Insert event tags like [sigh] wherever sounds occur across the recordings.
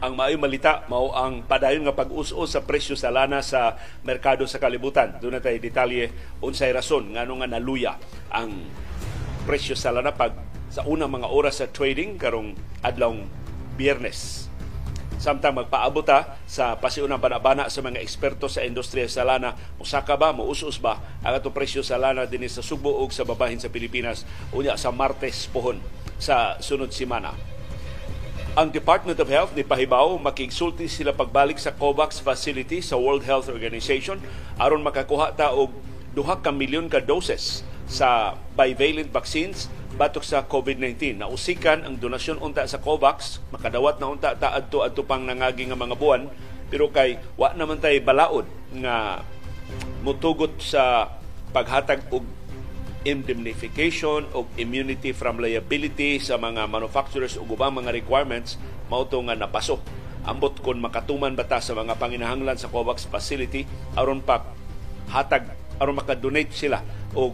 ang maayo malita mao ang padayon nga pag-us-us sa presyo sa lana sa merkado sa kalibutan. Doon na tayo detalye unsay rason ngano nga naluya ang presyo sa lana pag sa unang mga oras sa trading karong adlawng Biyernes. Samtang magpaabot ta sa pasiunang banabana sa mga eksperto sa industriya sa lana, musaka ba, muusos ba ang atong presyo sa lana din sa Subo ug sa babahin sa Pilipinas unya sa Martes pohon sa sunod semana. Ang Department of Health ni Pahibaw makigsulti sila pagbalik sa COVAX facility sa World Health Organization aron makakuha ta og duha ka milyon ka doses sa bivalent vaccines batok sa COVID-19. Nausikan ang donasyon unta sa COVAX, makadawat na unta ta adto adto pang nangagi nga mga buwan, pero kay wa naman tay balaod nga mutugot sa paghatag og indemnification o immunity from liability sa mga manufacturers o ubang mga requirements mao nga napasok ambot kon makatuman bata sa mga panginahanglan sa COVAX facility aron pa hatag aron makadonate sila og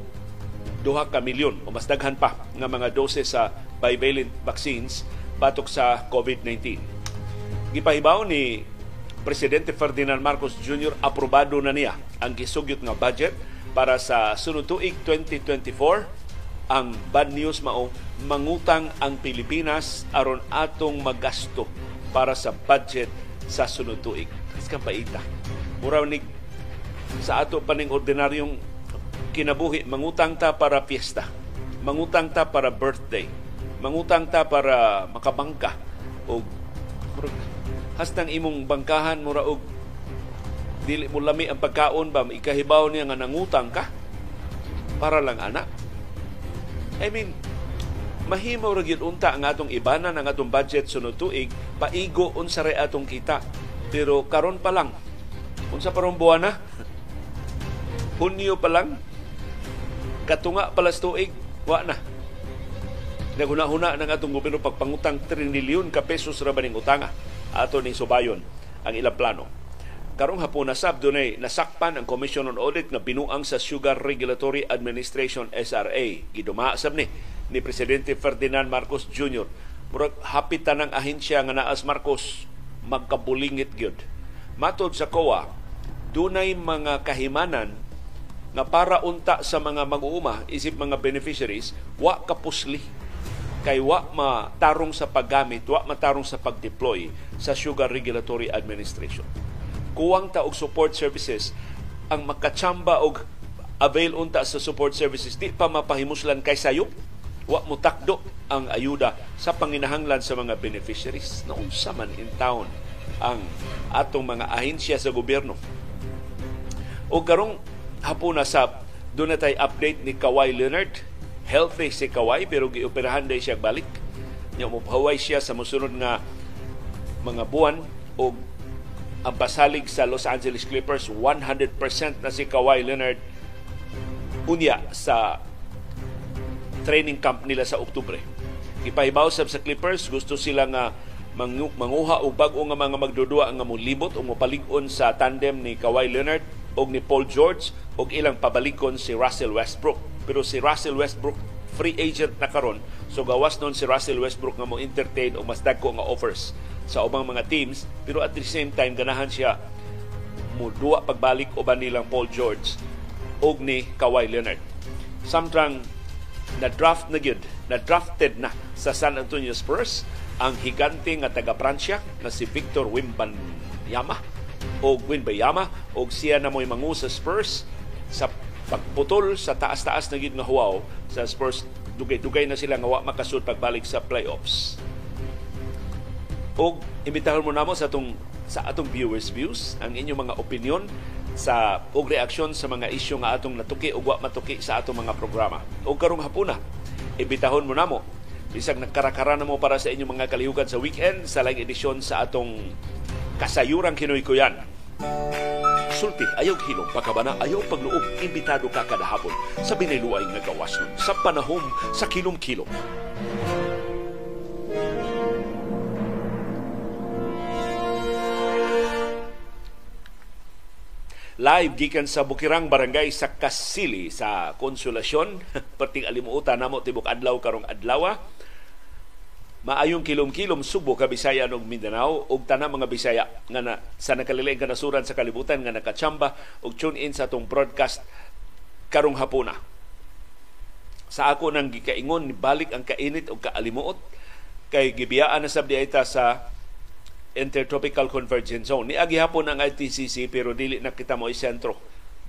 duha ka milyon o mas daghan pa nga mga doses sa bivalent vaccines batok sa COVID-19. Gipahibaw ni Presidente Ferdinand Marcos Jr. aprobado na niya ang gisugyot nga budget para sa sunod tuig 2024 ang bad news mao mangutang ang Pilipinas aron atong magasto para sa budget sa sunod tuig. Kas ka paita. Mura ni sa ato paning ordinaryong kinabuhi mangutang ta para fiesta. Mangutang ta para birthday. Mangutang ta para makabangka o hastang imong bangkahan mura og dili mo lami ang pagkaon ba? Ikahibaw niya nga nangutang ka para lang anak. I mean mahimaw ra gyud unta ang atong ibana ang atong budget sunod tuig paigo unsa ray atong kita. Pero karon pa lang unsa parong buwan na? [laughs] Hunyo pa lang. Katunga palas tuig. Wa na. Naguna-huna ng atong gobyerno pagpangutang trilyon ka pesos ra baning utanga? Ato ni subayon ang ilang plano Karong hapon nasab dunay nasakpan ang Commission on Audit nga binuang sa Sugar Regulatory Administration SRA. Giduma sab ni ni Presidente Ferdinand Marcos Jr. Murag hapitan ang ahensya nga naas Marcos magkabulingit gyud. Matod sa COA, dunay mga kahimanan nga para unta sa mga mag-uuma isip mga beneficiaries wa kapusli kay wa matarong sa paggamit, wa matarong sa pag-deploy sa Sugar Regulatory Administration kuwang ta og support services ang makatsamba og avail unta sa support services di pa mapahimuslan kay sayop wa mo takdo ang ayuda sa panginahanglan sa mga beneficiaries. Na unsa man in town ang atong mga ahensya sa gobyerno. O karong hapon na sa tayo update ni Kawai Leonard. Healthy si Kawai pero gioperahan day siya balik. Niya mo siya sa musunod nga mga buwan o ang pasalig sa Los Angeles Clippers 100% na si Kawhi Leonard unya sa training camp nila sa Oktubre. Ipahibaw sab sa Clippers gusto sila nga manguha og bag-o nga mga magdudua nga molibot o mopalig-on sa tandem ni Kawhi Leonard og ni Paul George og ilang pabalikon si Russell Westbrook. Pero si Russell Westbrook free agent na karon so gawas nun si Russell Westbrook nga mo entertain og mas dagko nga offers sa ubang mga teams pero at the same time ganahan siya. Muduwa pagbalik uban nilang Paul George og ni Kawhi Leonard. Samtang na draft na gyud, na drafted na sa San Antonio Spurs ang higante nga taga Pransya na si Victor Wembanyama o Wembanyama og siya na mo'y mangu sa Spurs sa pagputol sa taas-taas na gyud nga huwaw sa Spurs. Dugay-dugay na sila nga wa makasud pagbalik sa playoffs o imbitahan mo namo sa atong sa atong viewers views ang inyong mga opinion sa og reaksyon sa mga isyu nga atong natuki o wa matuki sa atong mga programa. O karong hapuna, imbitahon mo namo bisag nagkarakara na mo para sa inyong mga kalihukan sa weekend sa live edisyon sa atong kasayuran kinoy kuyan. Sulti, ayaw hilong, pagkabana, ayaw pagluog, imbitado ka kada hapon sa biniluay nga gawas sa panahom sa kilom-kilom. Live gikan sa Bukirang Barangay sa Kasili sa Konsolasyon. [laughs] Perting alimuota namo tibok adlaw karong adlaw maayong kilom-kilom Subo, Kabisaya ug Mindanao. Ug tanang mga Bisaya nga na, sa nakalilaing kanasuran sa kalibutan nga nakachamba ug tune in sa atong broadcast karong hapuna. Sa ako nang gikaingon balik ang kainit ug kaalimuot. Kay gibiyaan na sab sa Intertropical Convergence Zone. Niagi hapon ang ITCC pero dili na kita mo sentro.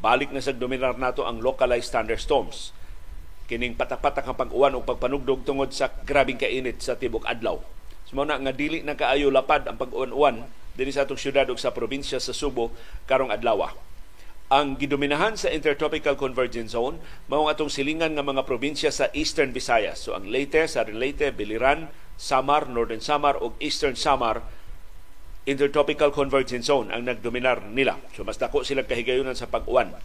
Balik na sa dominar nato ang localized thunderstorms kining patak-patak ang pag-uwan o pagpanugdog tungod sa grabing kainit sa tibok adlaw. Sumao na nga dili na kaayo lapad ang pag-uwan-uwan dinhi sa atong syudad ug sa probinsya sa Subo karong adlaw. Ang gidominahan sa Intertropical Convergence Zone mao atong silingan nga mga probinsya sa Eastern Visayas. So ang Leyte, sa Leyte, Biliran, Samar, Northern Samar ug Eastern Samar Intertropical Convergence Zone ang nagdominar nila. So mas dako sila kahigayunan sa pag-uwan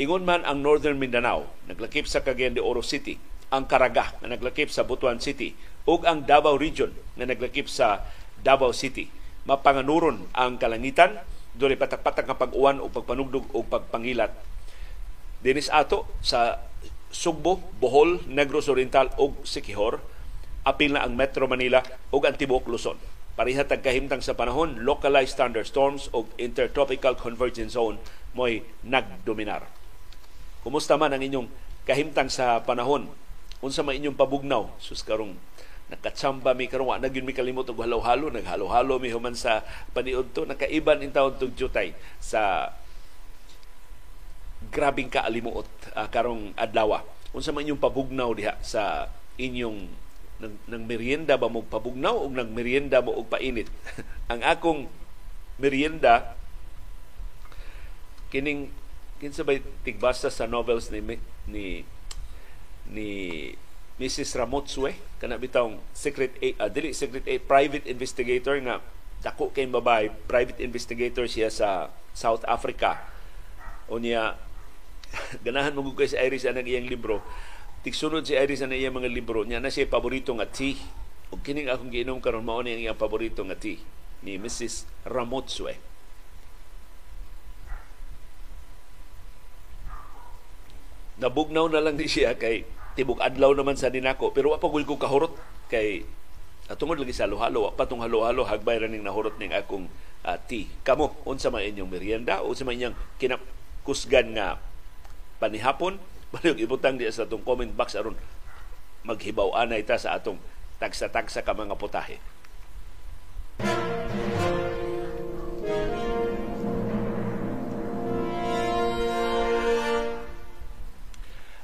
Ingon man ang Northern Mindanao, naglakip sa Cagayan de Oro City, ang Caraga na naglakip sa Butuan City, ug ang Davao Region na naglakip sa Davao City. Mapanganuron ang kalangitan, doon patak-patak nga pag-uwan o pagpanugdog o pagpangilat. Dinis ato sa Sugbo, Bohol, Negros Oriental ug Siquijor, apil na ang Metro Manila ug ang tibuok Luzon. Pariha tagkahimtang sa panahon, localized thunderstorms ug intertropical convergence zone mo'y nagdominar. Kumusta man ang inyong kahimtang sa panahon? Unsa man inyong pabugnaw? Sus karong nakatsamba mi karon wa gyud mi kalimot og halo-halo, naghalo-halo mi human sa paniud to nakaiban in taon tug jutay sa grabing kaalimuot uh, karong adlaw. Unsa man inyong pabugnaw diha sa inyong nang, nang merienda ba mo pabugnaw o nang merienda mo og painit? [laughs] ang akong merienda kining kinsa ba tigbasa sa novels ni ni ni Mrs. Ramotsue kana bitawng secret a, uh, dili secret a private investigator nga dako kay babay private investigator siya sa South Africa o niya [laughs] ganahan mo kay si Iris ang iyang libro tigsunod si Iris ang iyang mga libro. Niya na siya paborito nga tea. Ug kining akong giinom karon mao ni ang iyang paborito nga tea ni Mrs. Ramotsue nabugnaw na lang ni siya kay tibok adlaw naman sa dinako pero wa pa ko kahurot kay atungod lagi sa halo-halo pa tong halo-halo hagbay ra ning nahurot ning akong uh, tea. Kamo unsa man inyong merienda unsa man inyong kinakusgan nga panihapon balik ibutang diya sa atong comment box aron maghibaw anay ta sa atong tagsa-tagsa ka mga putahe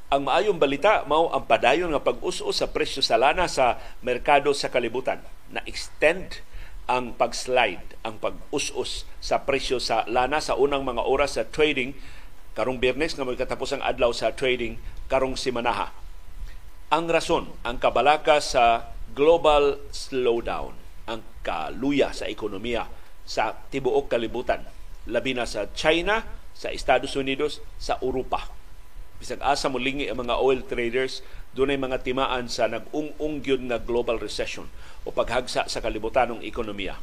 Ang maayong balita mao ang padayon nga pag-us-us sa presyo sa lana sa merkado sa kalibutan. Na-extend ang pag-slide, ang pag-us-us sa presyo sa lana sa unang mga oras sa trading karong Biyernes nga may katapos ang adlaw sa trading karong simanaha. Ang rason, ang kabalaka sa global slowdown, ang kaluya sa ekonomiya sa tibuok kalibutan, labi na sa China, sa Estados Unidos, sa Europa bisag asa mo lingi ang mga oil traders dunay mga timaan sa nag-ung-ung gyud nga global recession o paghagsa sa kalibutanong ekonomiya.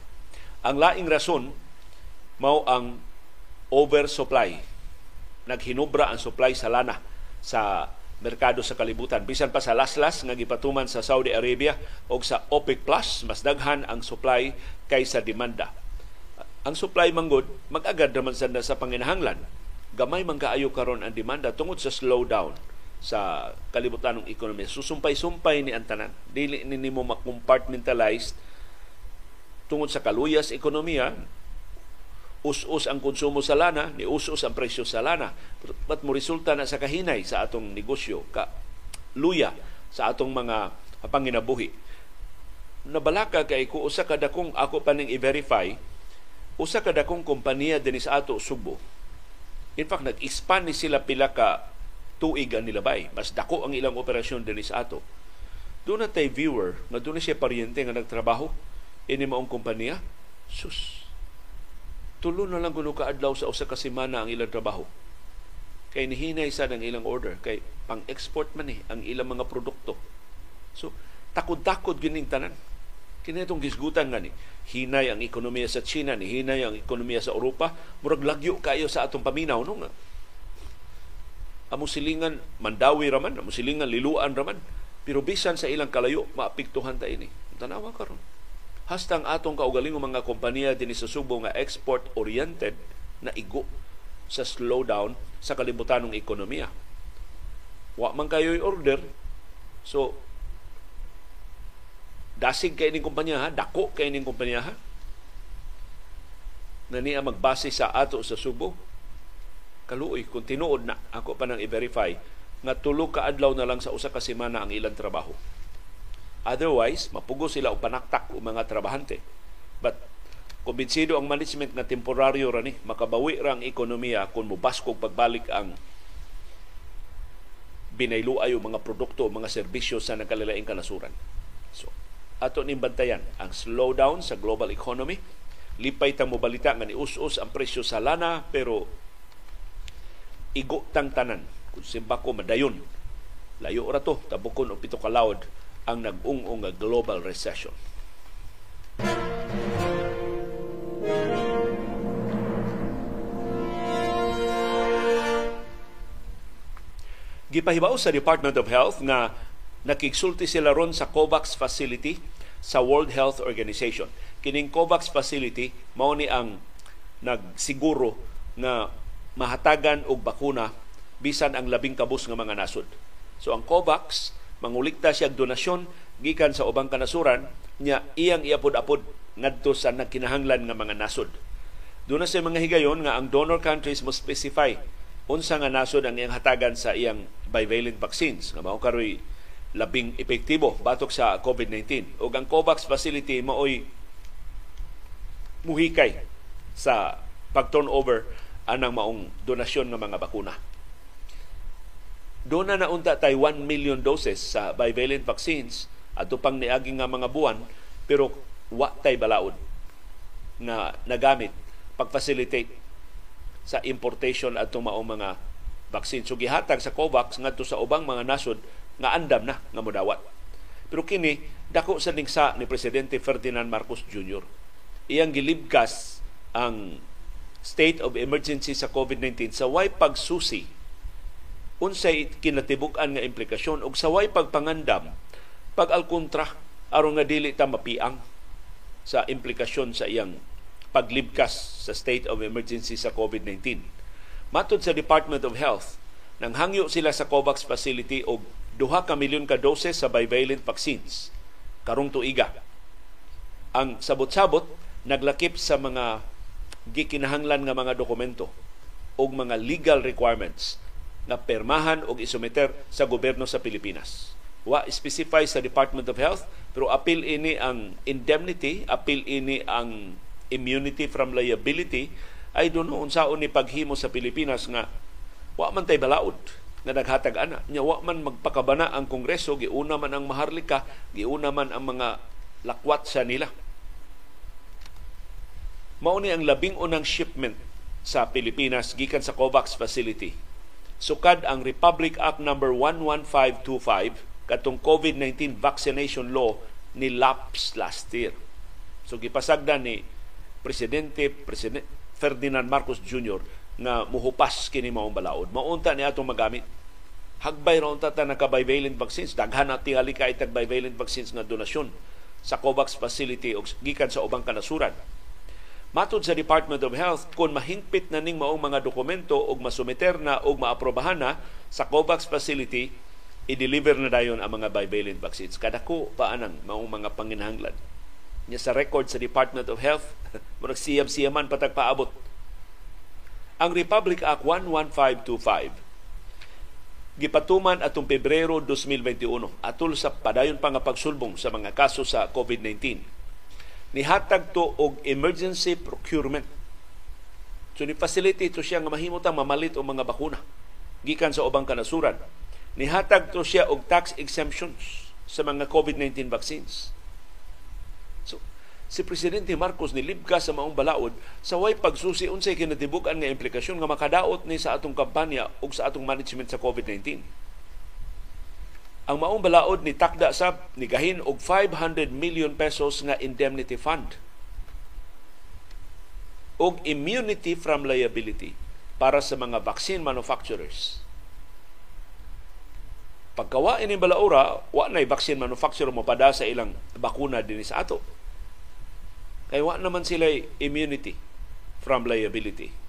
Ang laing rason mao ang oversupply. Naghinubra ang supply sa lana sa merkado sa kalibutan. Bisan pa sa laslas nga gipatuman sa Saudi Arabia o sa OPEC Plus, mas daghan ang supply kaysa demanda. Ang supply manggod mag-agad naman sa, sa panginahanglan gamay man kaayo karon ang demanda tungod sa slowdown sa kalibutan ng ekonomiya. Susumpay-sumpay ni ang tanan. Dili ni nimo ma-compartmentalize tungod sa kaluyas ekonomiya, us-us ang konsumo sa lana, ni us-us ang presyo sa lana. But mo resulta na sa kahinay sa atong negosyo, ka luya sa atong mga panginabuhi. Nabalaka kay ko usa kada kung ako pa ning i-verify, usa kada kong kompanya dinis ato Subo In fact, nag-expand ni sila pila ka tuig ang nilabay. Mas dako ang ilang operasyon din sa ato. Doon na tay viewer, na doon na siya paryente nga nagtrabaho ini maong kompanya. Sus, tulo na lang kuno ka adlaw sa usa ka semana ang ilang trabaho. Kay nihinay sa ng ilang order kay pang-export man ni eh, ang ilang mga produkto. So, takod-takod gining tanan. Kini itong gisgutan nga ni hinay ang ekonomiya sa China, ni hinay ang ekonomiya sa Europa, murag lagyo kayo sa atong paminaw no nga. Amo silingan mandawi raman, amo silingan liluan raman Pero bisan sa ilang kalayo, maapektuhan ta ini. Tanawa karon. Hastang atong kaugaling mga kompanya dinhi sa Subo nga export-oriented na igo sa slowdown sa kalibutanong ekonomiya. Wa man kayo order, so dasig kay ning kumpanya ha, dako kay ning kumpanya ha. Na niya magbase sa ato sa Subo. Kaluoy kung tinuod na ako pa nang i-verify nga tulo ka adlaw na lang sa usa ka semana ang ilang trabaho. Otherwise, mapugo sila og panaktak o mga trabahante. But kumbinsido ang management nga temporaryo ra ni makabawi ra ang ekonomiya kung mubaskog pagbalik ang binayluay o mga produkto o mga serbisyo sa nagkalilaing kanasuran. So, ato ning ang slowdown sa global economy. Lipay tang mobalita nga ni us-us ang presyo sa lana pero igo tang tanan kung simbako madayon layo ra to tabukon o pito kalawod ang nag-ung-ung nga global recession. Gipahibaw sa Department of Health nga nakigsulti sila ron sa COVAX facility sa World Health Organization. Kining COVAX facility mao ni ang nagsiguro na mahatagan og bakuna bisan ang labing kabus nga mga nasod. So ang COVAX mangulikta siya donasyon gikan sa ubang kanasuran nya iyang iapod-apod ngadto sa nagkinahanglan nga mga nasod. Doon sa mga higayon nga ang donor countries mo specify unsa nga nasod ang iyang hatagan sa iyang bivalent vaccines nga mao karoy labing epektibo batok sa COVID-19. O ang COVAX facility maoy muhikay sa pag-turnover anang maong donasyon ng mga bakuna. Doon na naunta tay 1 million doses sa bivalent vaccines ato pang niagi nga mga buwan pero wa tay balaod na nagamit pag-facilitate sa importation ato mao mga vaccine. So gihatag sa COVAX ngadto sa ubang mga nasod nga andam na nga modawat. Pero kini dako sa lingsa ni presidente Ferdinand Marcos Jr. Iyang gilibkas ang state of emergency sa COVID-19 sa way pagsusi unsay kinatibuk-an nga implikasyon ug saway pagpangandam pag alkontra aron nga dili ta mapiang sa implikasyon sa iyang paglibkas sa state of emergency sa COVID-19. Matod sa Department of Health, nang hangyo sila sa COVAX facility og duha ka milyon ka doses sa bivalent vaccines karong tuiga. Ang sabot-sabot naglakip sa mga gikinahanglan nga mga dokumento og mga legal requirements na permahan o isumeter sa gobyerno sa Pilipinas. Wa specify sa Department of Health pero apil ini ang indemnity, apil ini ang immunity from liability. Ay doon unsaon ni paghimo sa Pilipinas nga wa man tay balaod nga naghatag ana. Nya wa man magpakabana ang kongreso giuna man ang maharlika giuna man ang mga lakwat sa nila. Mao ni ang labing unang shipment sa Pilipinas gikan sa COVAX facility sukad ang Republic Act number 11525 katong COVID-19 vaccination law ni lapse last year. So gipasagdan ni presidente President Ferdinand Marcos Jr. nga muhupas kini maong balaod. Maunta ni atong magamit. Hagbay ra unta ta naka bivalent vaccines. Daghan na tingali ka itag bivalent vaccines nga donasyon sa COVAX facility o gikan sa ubang kanasuran Matod sa Department of Health, kung mahingpit na ning maong mga dokumento o masumiter na o maaprobahan na sa COVAX facility, i-deliver na dayon ang mga bivalent vaccines. Kadako pa anang maong mga panginahanglan. Nya sa record sa Department of Health, [laughs] murag siyam-siyaman patag paabot. Ang Republic Act 11525 gipatuman atong Pebrero 2021 atol sa padayon pa nga pagsulbong sa mga kaso sa COVID-19 nihatag to og emergency procurement. So ni facility to siya nga mahimutang mamalit og mga bakuna gikan sa ubang kanasuran. Nihatag to siya og tax exemptions sa mga COVID-19 vaccines. So si Presidente Marcos nilibka sa maong balaod sa way pagsusi unsay kinatibuk-an nga implikasyon nga makadaot ni sa atong kampanya ug sa atong management sa COVID-19 ang maong balaod ni takda sab ni gahin og 500 million pesos nga indemnity fund. Og immunity from liability para sa mga vaccine manufacturers. pagkawa ini balaura wa nay vaccine manufacturer mo sa ilang bakuna dinhi sa ato. Kay wa naman sila immunity from liability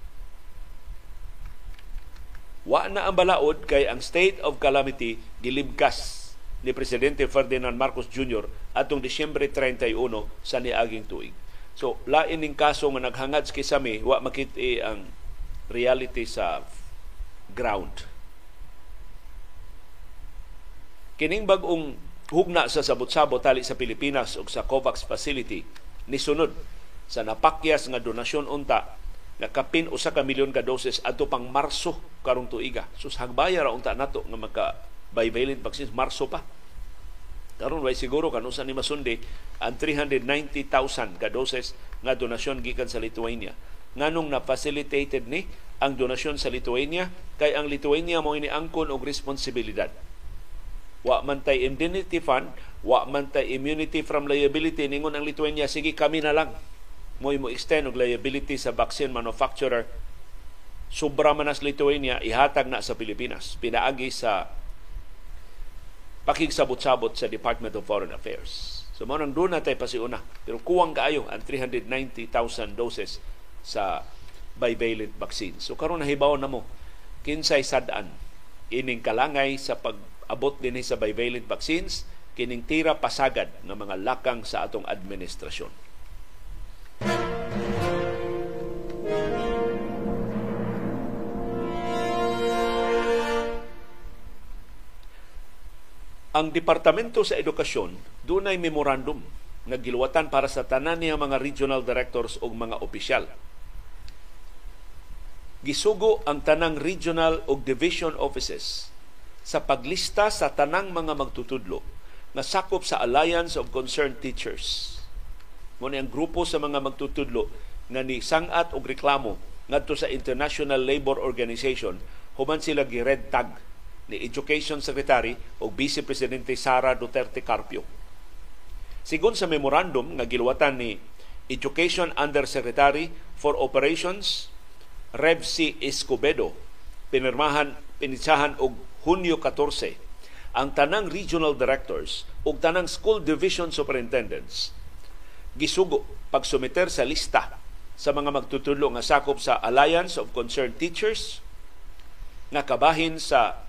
wa na ang balaod kay ang state of calamity gilibkas ni Presidente Ferdinand Marcos Jr. atong Disyembre 31 sa niaging tuig. So, lain ning kaso nga naghangad kisami, wa makiti ang reality sa ground. Kining bagong hugna sa sabot-sabot tali sa Pilipinas ug sa COVAX facility ni sunod sa napakyas nga donasyon unta nga kapin usa ka milyon ka doses adto pang Marso karong tuiga. Sus hagbaya ra unta nato nga magka bivalent vaccines Marso pa. Karon way siguro kanusa ni masundi ang 390,000 ka doses nga donasyon gikan sa Lithuania. Nganong na facilitated ni ang donasyon sa Lithuania kay ang Lithuania mo ini angkon og responsibilidad wa man tay indemnity fund, wa man tay immunity from liability ningon ang Lithuania sige kami na lang mo mo extend og liability sa vaccine manufacturer sobra man as Lithuania ihatag na sa Pilipinas pinaagi sa pakigsabot-sabot sa Department of Foreign Affairs. So mo nang doon natay pasiuna pero kuwang kaayo ang 390,000 doses sa bivalent vaccine. So karon nahibaw na mo kinsay sad-an ining kalangay sa pag abot din sa bivalent vaccines kining tira pasagad ng mga lakang sa atong administrasyon. Ang Departamento sa Edukasyon dunay memorandum nga giluwatan para sa tanan niya mga regional directors o mga opisyal. Gisugo ang tanang regional o division offices sa paglista sa tanang mga magtutudlo na sakop sa Alliance of Concerned Teachers. Muna ang grupo sa mga magtutudlo nga ni sangat og reklamo ngadto sa International Labor Organization human sila gi red tag ni Education Secretary o Vice Presidente Sara Duterte Carpio. Sigon sa memorandum nga giluwatan ni Education Undersecretary for Operations Rev C. Escobedo, pinirmahan, pinitsahan og Hunyo 14 ang tanang regional directors ug tanang school division superintendents gisugo pagsumiter sa lista sa mga magtutulo nga sakop sa Alliance of Concerned Teachers nga kabahin sa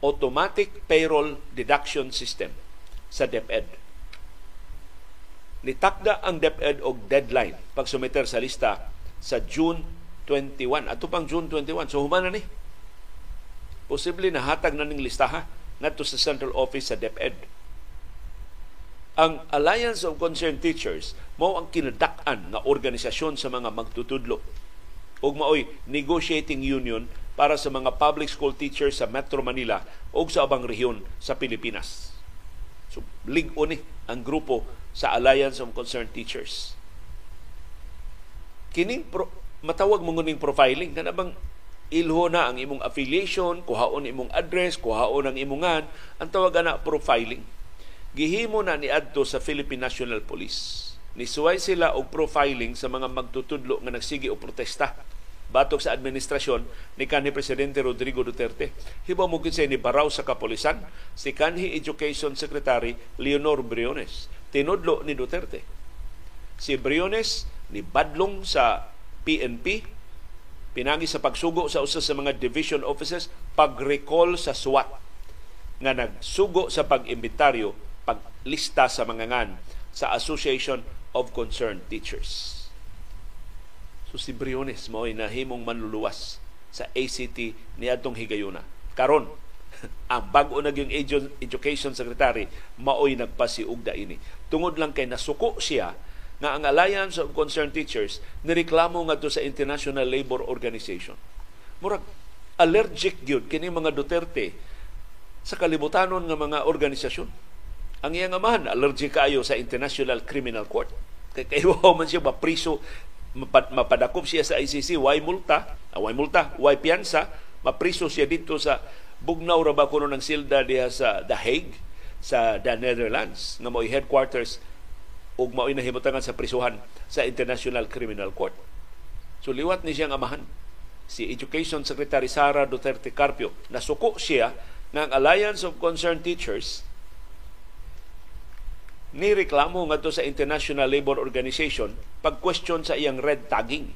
automatic payroll deduction system sa DepEd. Nitakda ang DepEd og deadline pagsumiter sa lista sa June 21. Ato pang June 21. So humana ni posible na hatag na ning listaha ngadto sa central office sa DepEd. Ang Alliance of Concerned Teachers mao ang kinadak-an nga organisasyon sa mga magtutudlo ug maoy negotiating union para sa mga public school teachers sa Metro Manila ug sa abang rehiyon sa Pilipinas. So, ligo ni ang grupo sa Alliance of Concerned Teachers. Kining pro, matawag mo nguning profiling kana bang ilho na ang imong affiliation, kuhaon imong address, kuhaon ang imongan, ang tawag na profiling. Gihimo na ni adto sa Philippine National Police. Nisuway sila og profiling sa mga magtutudlo nga nagsige og protesta batok sa administrasyon ni kanhi presidente Rodrigo Duterte. Hibaw mo kinsay ni baraw sa kapolisan si kanhi Education Secretary Leonor Briones. Tinudlo ni Duterte. Si Briones ni badlong sa PNP pinagi sa pagsugo sa usa sa mga division offices pag-recall sa SWAT nga nagsugo sa pag-imbitaryo paglista sa mga ngan sa Association of Concerned Teachers. So si Briones mo ay nahimong manluluwas sa ACT ni atong higayuna. Karon, [laughs] ang bago na yung education secretary maoy nagpasiugda ini. Tungod lang kay nasuko siya nga ang Alliance of Concerned Teachers nireklamo nga sa International Labor Organization. Murag allergic gyud kini mga Duterte sa kalibutanon nga mga organisasyon. Ang iyang amahan allergic kayo sa International Criminal Court. Kay kayo [laughs] man siya mapriso mapadakop siya sa ICC, why multa, uh, why multa, why piyansa, mapriso siya dito sa bugnaw ra ba kuno ng silda diha sa The Hague sa the Netherlands nga mo'y headquarters ug mao'y nahimutangan sa prisuhan sa International Criminal Court. So liwat ni siyang amahan si Education Secretary Sara Duterte Carpio nasuko siya ang Alliance of Concerned Teachers ni reklamo ngadto sa International Labor Organization pag-question sa iyang red tagging.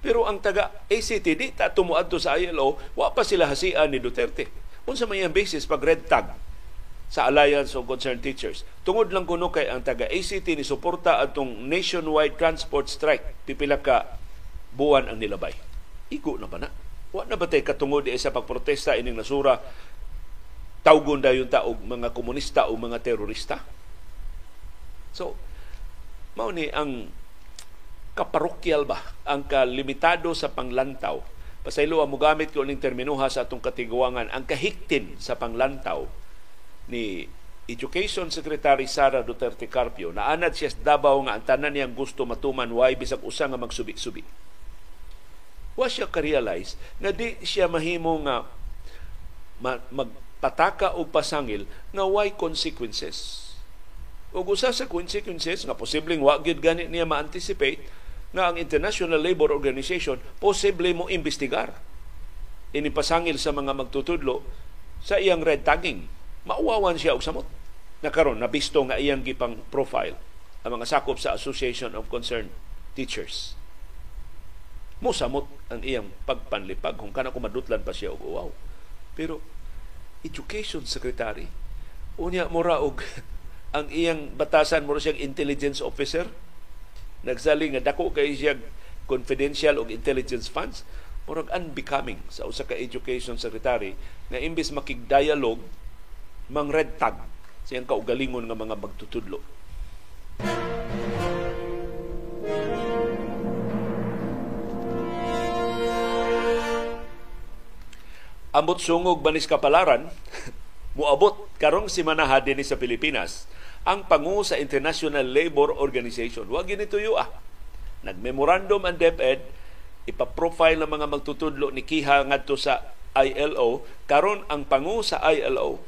Pero ang taga ACT di ta tumuadto sa ILO, wa pa sila hasian ni Duterte. Unsa may ang basis pag red tag sa Alliance of Concerned Teachers. Tungod lang kuno kay ang taga ACT ni suporta atong nationwide transport strike pipila ka buwan ang nilabay. Iko na ba na? Wa na ba tay katungod sa pagprotesta ining nasura tawgon dayon ta og mga komunista o mga terorista? So, mao ni ang kaparokyal ba ang kalimitado sa panglantaw? Pasaylo ang mugamit ko ning terminuha sa atong katiguangan ang kahiktin sa panglantaw ni Education Secretary Sara Duterte Carpio. Na anad siya sa Davao nga ang tanan niyang gusto matuman why bisag usa nga magsubi-subi. Wa siya ka-realize nga di siya mahimo nga magpataka o pasangil nga why consequences. O usa sa consequences nga posibleng wa gyud gani niya ma-anticipate nga ang International Labor Organization posible mo imbestigar ini pasangil sa mga magtutudlo sa iyang red tagging. Mauwawan siya og samot. Nakaron nabisto nga iyang gipang profile ang mga sakop sa Association of Concerned Teachers mosamot ang iyang pagpanlipag kung kana ko madutlan pa siya og uwaw. Pero education secretary. Unya mura og [laughs] ang iyang batasan mo siyang intelligence officer. Nagsali nga dako kay siya confidential og intelligence funds. Murag unbecoming sa usa ka education secretary na imbis makig-dialogue mang red tag siyang kaugalingon nga mga magtutudlo. Ambot sungog banis kapalaran? [laughs] Muabot karong simana dinhi sa Pilipinas ang pangu sa International Labor Organization. Wa gini tuyo ah. Nagmemorandum ang DepEd ipa-profile ng mga magtutudlo ni Kiha ngadto sa ILO karon ang pangu sa ILO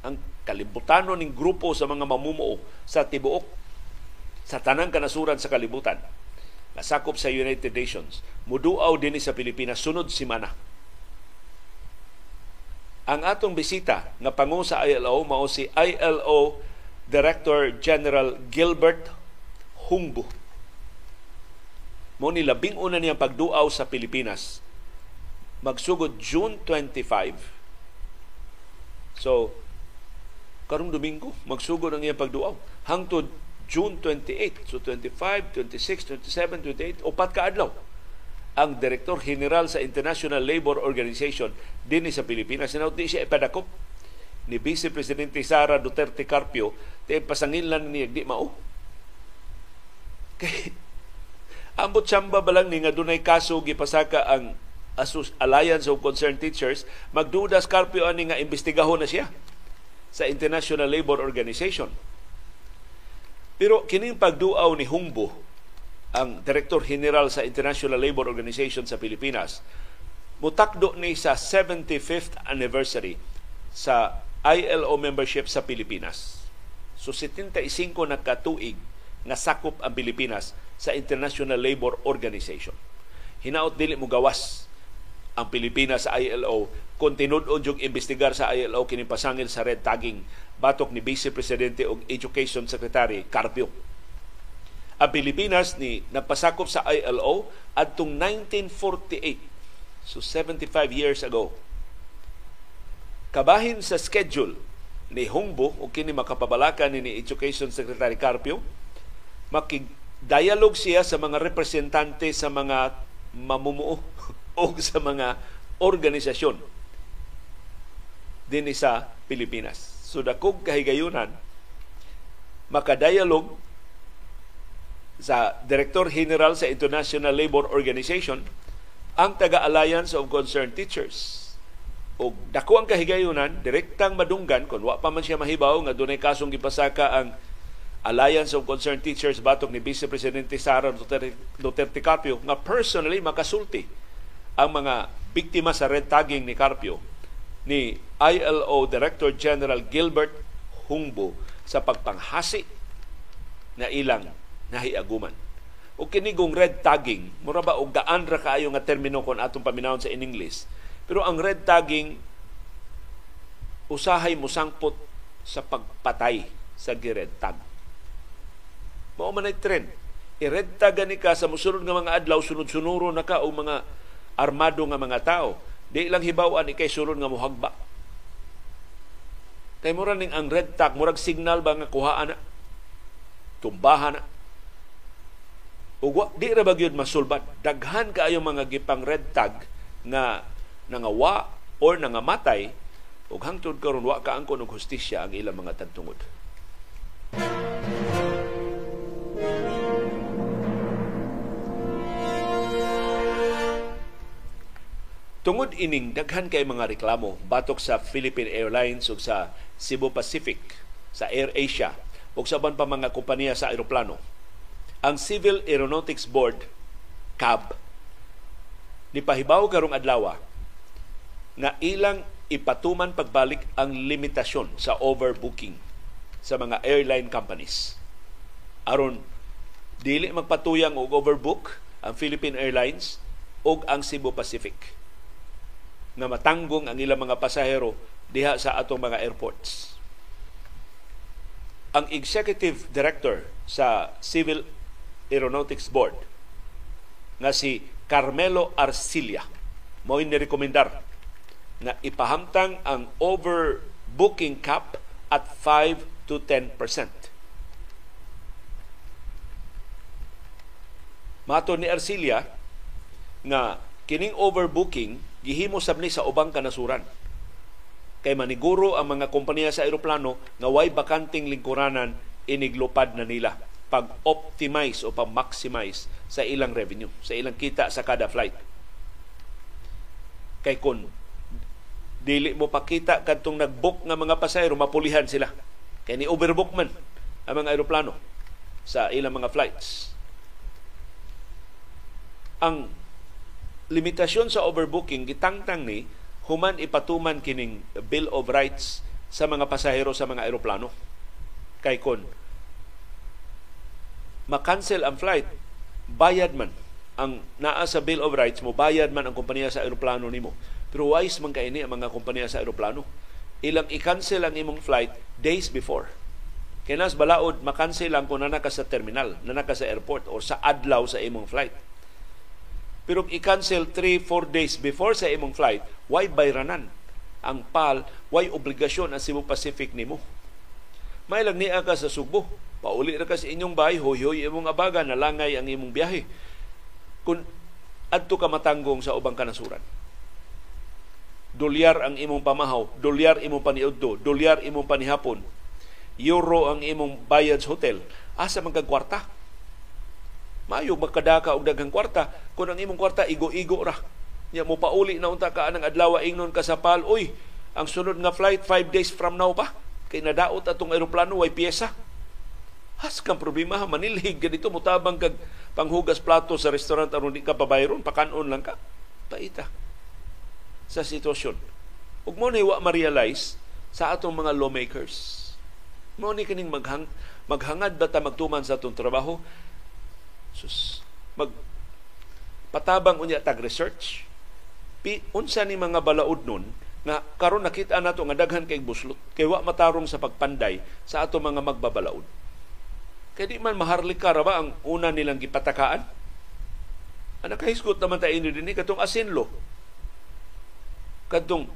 ang kalibutano ning grupo sa mga mamumuo sa tibuok sa tanang kanasuran sa kalibutan. Nasakop sa United Nations. Muduaw dinhi sa Pilipinas. Sunod simana ang atong bisita nga pangu sa ILO mao si ILO Director General Gilbert Hungbo. Mo ni labing una niyang pagduaw sa Pilipinas. Magsugod June 25. So, karong Domingo, magsugod ang iyang pagduaw. Hangtod June 28. So, 25, 26, 27, 28, upat ka adlaw ang Direktor General sa International Labor Organization din sa Pilipinas. Sinaut di siya ipadakop ni Vice Presidente Sara Duterte Carpio te pasangilan ni di mao. Kay ambot samba ba lang ni nga dunay kaso gipasaka ang Asus Alliance of Concerned Teachers magdudas Carpio ani nga imbestigahon na siya sa International Labor Organization. Pero kining pagduaw ni Humbo ang Director General sa International Labor Organization sa Pilipinas, mutakdo ni sa 75th anniversary sa ILO membership sa Pilipinas. So 75 na katuig nga sakop ang Pilipinas sa International Labor Organization. Hinaot dili mo gawas ang Pilipinas sa ILO kung tinudon yung imbestigar sa ILO kini pasangil sa red tagging batok ni Vice Presidente og Education Secretary Carpio ang Pilipinas ni nagpasakop sa ILO adtong 1948 so 75 years ago kabahin sa schedule ni Hongbo o kini makapabalakan ni Education Secretary Carpio makig dialogue siya sa mga representante sa mga mamumuo [laughs] o sa mga organisasyon din sa Pilipinas. So dakog kahigayunan makadialog sa Director General sa International Labor Organization ang taga-Alliance of Concerned Teachers. O dako ang kahigayunan, direktang madunggan, kung wa pa man siya mahibaw, nga dunay kasong gipasaka ang Alliance of Concerned Teachers batok ni Vice Presidente Sara Duterte, Duterte Carpio nga personally makasulti ang mga biktima sa red tagging ni Carpio ni ILO Director General Gilbert Hungbo sa pagpanghasi na ilang nahiaguman. O kinigong red tagging, mura ba og daan ra kaayo nga termino kon atong paminawon sa in English. Pero ang red tagging usahay musangpot sa pagpatay sa gired tag. Mao man trend. I-red tag ni ka sa musunod nga mga adlaw sunod-sunuro na ka o mga armado nga mga tao. Di lang hibaw-an ikay sulod nga muhagba. Kay mura ning ang red tag murag signal ba nga kuhaan na tumbahan na Ug di ra ba gyud masulbat daghan kaayo mga gipang red tag nga nangawa or nangamatay ug hangtod karon wa ka angkon og hustisya ang ilang mga tagtungod. Tungod ining daghan kay mga reklamo batok sa Philippine Airlines ug sa Cebu Pacific, sa Air Asia ug sa ban pa mga kompanya sa eroplano ang Civil Aeronautics Board CAB nipahibaw karong adlaw nga ilang ipatuman pagbalik ang limitasyon sa overbooking sa mga airline companies. Aron dili magpatuyang og overbook ang Philippine Airlines ug ang Cebu Pacific nga matanggong ang ilang mga pasahero diha sa atong mga airports. Ang executive director sa Civil Aeronautics Board nga si Carmelo Arcilia mo ni-rekomendar na ipahamtang ang overbooking cap at 5 to 10%. Mato ni Arcilia nga kining overbooking gihimo sabni sa ubang kanasuran kay maniguro ang mga kompanya sa eroplano nga way bakanting lingkuranan iniglupad na nila pag-optimize o pag-maximize sa ilang revenue, sa ilang kita sa kada flight. Kay kun dili mo pakita kadtong nag-book nga mga pasahero mapulihan sila. Kay ni overbook man ang mga eroplano sa ilang mga flights. Ang limitasyon sa overbooking gitangtang ni human ipatuman kining Bill of Rights sa mga pasahero sa mga eroplano. Kay kon makancel ang flight, bayad man ang naa sa Bill of Rights mo, bayad man ang kompanya sa aeroplano nimo. Pero wise man kaini ang mga kompanya sa aeroplano. Ilang i-cancel ang imong flight days before. Kinas balaod makancel lang kung nanaka sa terminal, nanaka sa airport or sa adlaw sa imong flight. Pero i-cancel 3-4 days before sa imong flight, why bayranan? Ang PAL, why obligasyon ang Cebu Pacific nimo? May lang niya ka sa Subo, Pauli ra ka sa inyong bahay, hoy-hoy imong abaga, nalangay ang imong biyahe. Kung adto ka matanggong sa ubang kanasuran. Dolyar ang imong pamahaw, dolyar imong paniudto, dolyar imong panihapon, euro ang imong bayad sa hotel, asa man kag kwarta? Mayo magkadaka og daghang kwarta kun ang imong kwarta igo-igo ra. Nya mo pauli na unta ka anang adlaw ingnon ka sa PAL, uy, ang sunod nga flight 5 days from now pa kay nadaot atong eroplano way piyesa Has kang problema manilhig ganito, mutabang kag panghugas plato sa restaurant aron di ka pabayron, pakanon lang ka. Paita sa sitwasyon. Ug mo ni wa ma-realize sa atong mga lawmakers. Mo ni kining maghang, maghangad bata magtuman sa atong trabaho. Sus, mag patabang unya tag research. Pi, unsa ni mga balaod nun nga karon nakita nato nga daghan kay buslot kay wa matarong sa pagpanday sa ato mga magbabalaod kaya di man maharlika ra ba ang una nilang gipatakaan? Ang nakahisgot naman tayo ini din katong asinlo. Katong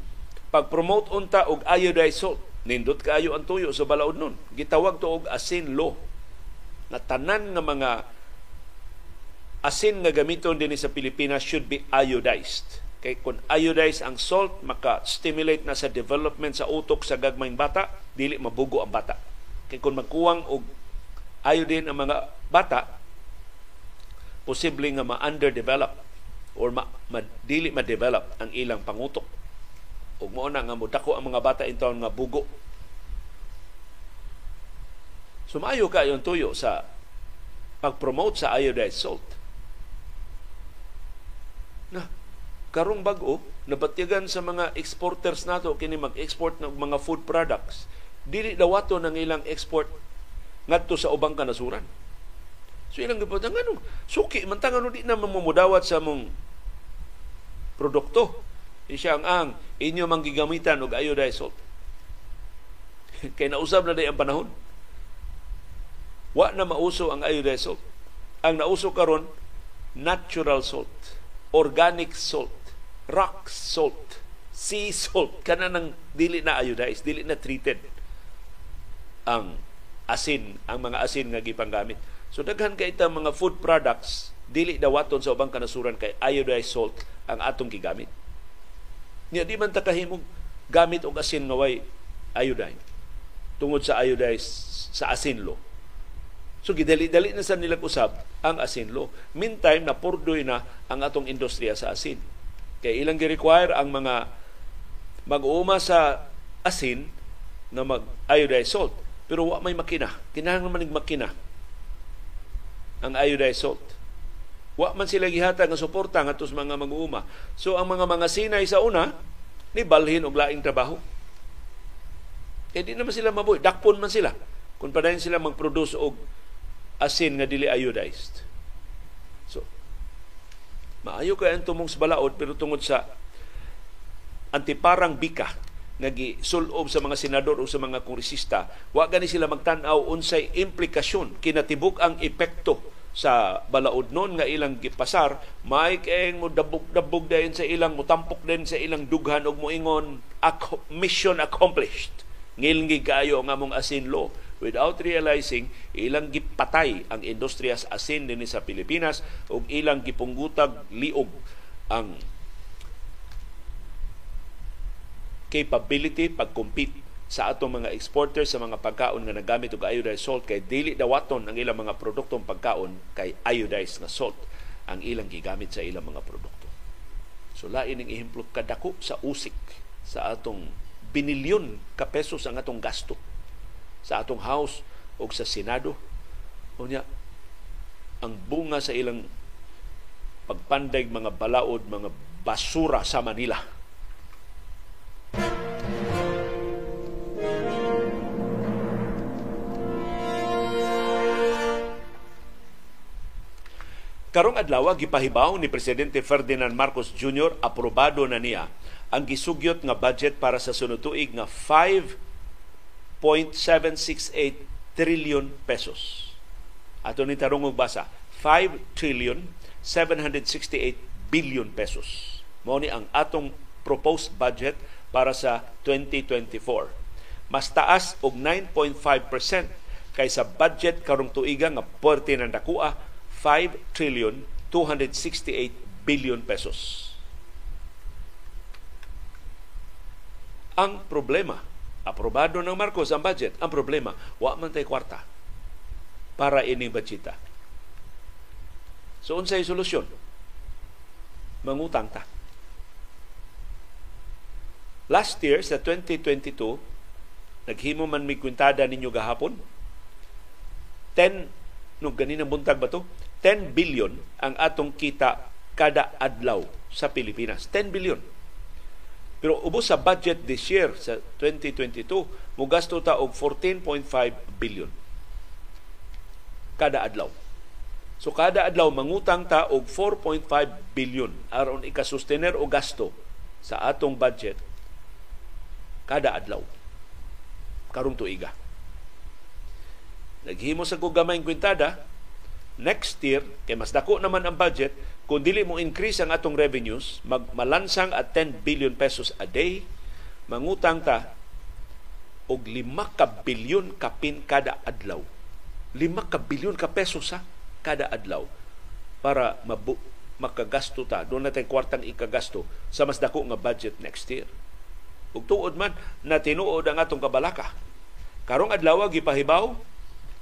pag-promote unta og iodized salt. Nindot kaayo ang tuyo sa balaod nun. Gitawag to og asinlo. Na tanan nga mga asin nga gamiton din sa Pilipinas should be iodized. Kay kung iodized ang salt, maka-stimulate na sa development sa utok sa gagmayng bata, dili mabugo ang bata. Kay kung magkuwang og ayo din ang mga bata posible nga ma-underdevelop or ma, ma dili ma-develop ang ilang pangutok. Ug mo na nga mudako ang mga bata inton nga bugo. Sumayo ka yung tuyo sa pag-promote sa iodized salt. Na, karong bag-o, nabatyagan sa mga exporters nato kini mag-export ng mga food products. Dili dawato ng ilang export ngadto sa ubang kanasuran. So ilang gipot ang ano, suki man tang ano di na mamumudawat sa mong produkto. Di siya ang ang inyo mang gigamitan og iodized salt. [laughs] Kay nausab na day ang panahon. Wa na mauso ang iodized salt. Ang nauso karon natural salt, organic salt, rock salt, sea salt kana nang dili na iodized, dili na treated ang asin, ang mga asin nga gipanggamit. So daghan kay ita mga food products dili dawaton sa ubang kanasuran kay iodized salt ang atong gigamit. Nya di man ta kahimog gamit og asin nga way iodine tungod sa iodized sa asinlo. So gidali-dali na sa nilang usab ang asinlo. Meantime, napurdoy na ang atong industriya sa asin. Kay ilang gi-require ang mga mag-uuma sa asin na mag-iodized salt. Pero wa may makina. Kinahanglan man makina ang iodized salt. Wa man sila gihatag nga suporta ngadto mga mag-uuma. So ang mga mga sinay sa una ni balhin og laing trabaho. Eh di naman sila mabuhi. Dakpon man sila. Kung padayon sila mag-produce og asin nga dili iodized. So, maayo kay ang tumong sa balaod pero tungod sa antiparang bika nagi sulob sa mga senador o sa mga kongresista, wa gani sila magtan-aw unsay implikasyon. Kinatibuk ang epekto sa balaod noon nga ilang gipasar. May kayong mo dabog-dabog dayon sa ilang mutampok din sa ilang dughan og moingon mission accomplished. Ngilngi kayo nga mong asin law. Without realizing ilang gipatay ang industriya sa asin dinhi sa Pilipinas ug ilang gipunggutag liog ang capability pag-compete sa atong mga exporters sa mga pagkaon nga nagamit og iodized salt kay dili dawaton ang ilang mga produktong pagkaon kay iodized na salt ang ilang gigamit sa ilang mga produkto. So lain ning ehemplo kadako sa usik sa atong binilyon ka pesos ang atong gasto sa atong house o sa Senado. Unya, ang bunga sa ilang pagpanday mga balaod, mga basura sa Manila. Karong adlaw gipahibaw ni presidente Ferdinand Marcos Jr. aprobado na niya ang gisugyot nga budget para sa sunod tuig nga 5 5.768 trillion pesos. Ato ni tarong basa, 5 trillion 768 billion pesos. Mao ni ang atong proposed budget para sa 2024. Mas taas og 9.5% kaysa budget karong tuiga nga puwerte ng dakua 5 trillion 268 billion pesos. Ang problema Aprobado ng Marcos ang budget. Ang problema, wa man tay kwarta para ining budgeta. So unsay solusyon? Mangutang ta. Last year sa 2022 naghimo man mi kwintada ninyo gahapon. 10 no ganinang buntag ba to? 10 billion ang atong kita kada adlaw sa Pilipinas. 10 billion. Pero ubos sa budget this year sa 2022, mo gasto ta og 14.5 billion. Kada adlaw. So kada adlaw mangutang ta og 4.5 billion aron ikasustener o gasto sa atong budget kada adlaw karong tuiga. Naghimo sa kugamay kwintada next year kay mas dako naman ang budget kung dili mo increase ang atong revenues, magmalansang at 10 billion pesos a day, mangutang ta og 5 ka bilyon kapin kada adlaw. 5 ka bilyon ka pesos sa kada adlaw para mabu makagasto ta. Doon natin kwartang ikagasto sa mas dako nga budget next year. Ug tuod man na tinuod ang atong kabalaka. Karong adlaw gipahibaw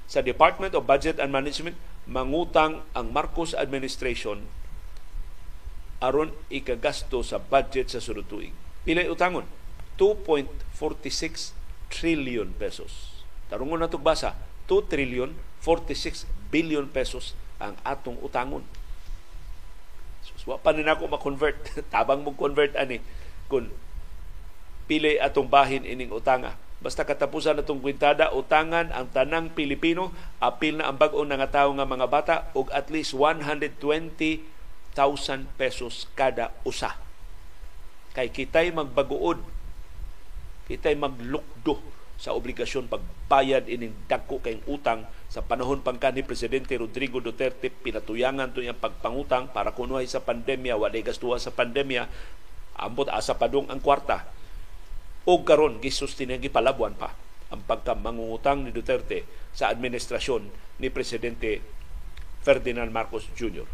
sa Department of Budget and Management mangutang ang Marcos administration aron ikagasto sa budget sa sunod tuig. Pilay utangon? 2.46 trillion pesos. Tarungon na basa, 2 trillion 46 billion pesos ang atong utangon. So, wa pa ako ma-convert. [laughs] Tabang mo convert ani kung pili atong bahin ining utanga. Basta katapusan natong kwintada, utangan ang tanang Pilipino, apil na ang bag-o nga tawo nga mga bata og at least 120 1,000 pesos kada usa. Kay kitay magbaguod, kitay maglukdo sa obligasyon pagbayad ining dagko kayong utang sa panahon pangka ni Presidente Rodrigo Duterte pinatuyangan to niyang pagpangutang para kunuhay sa pandemya wa gastuha sa pandemya ambot asa padung ang kwarta o karon gisustin gipalabuan pa ang pagkamangungutang ni Duterte sa administrasyon ni Presidente Ferdinand Marcos Jr.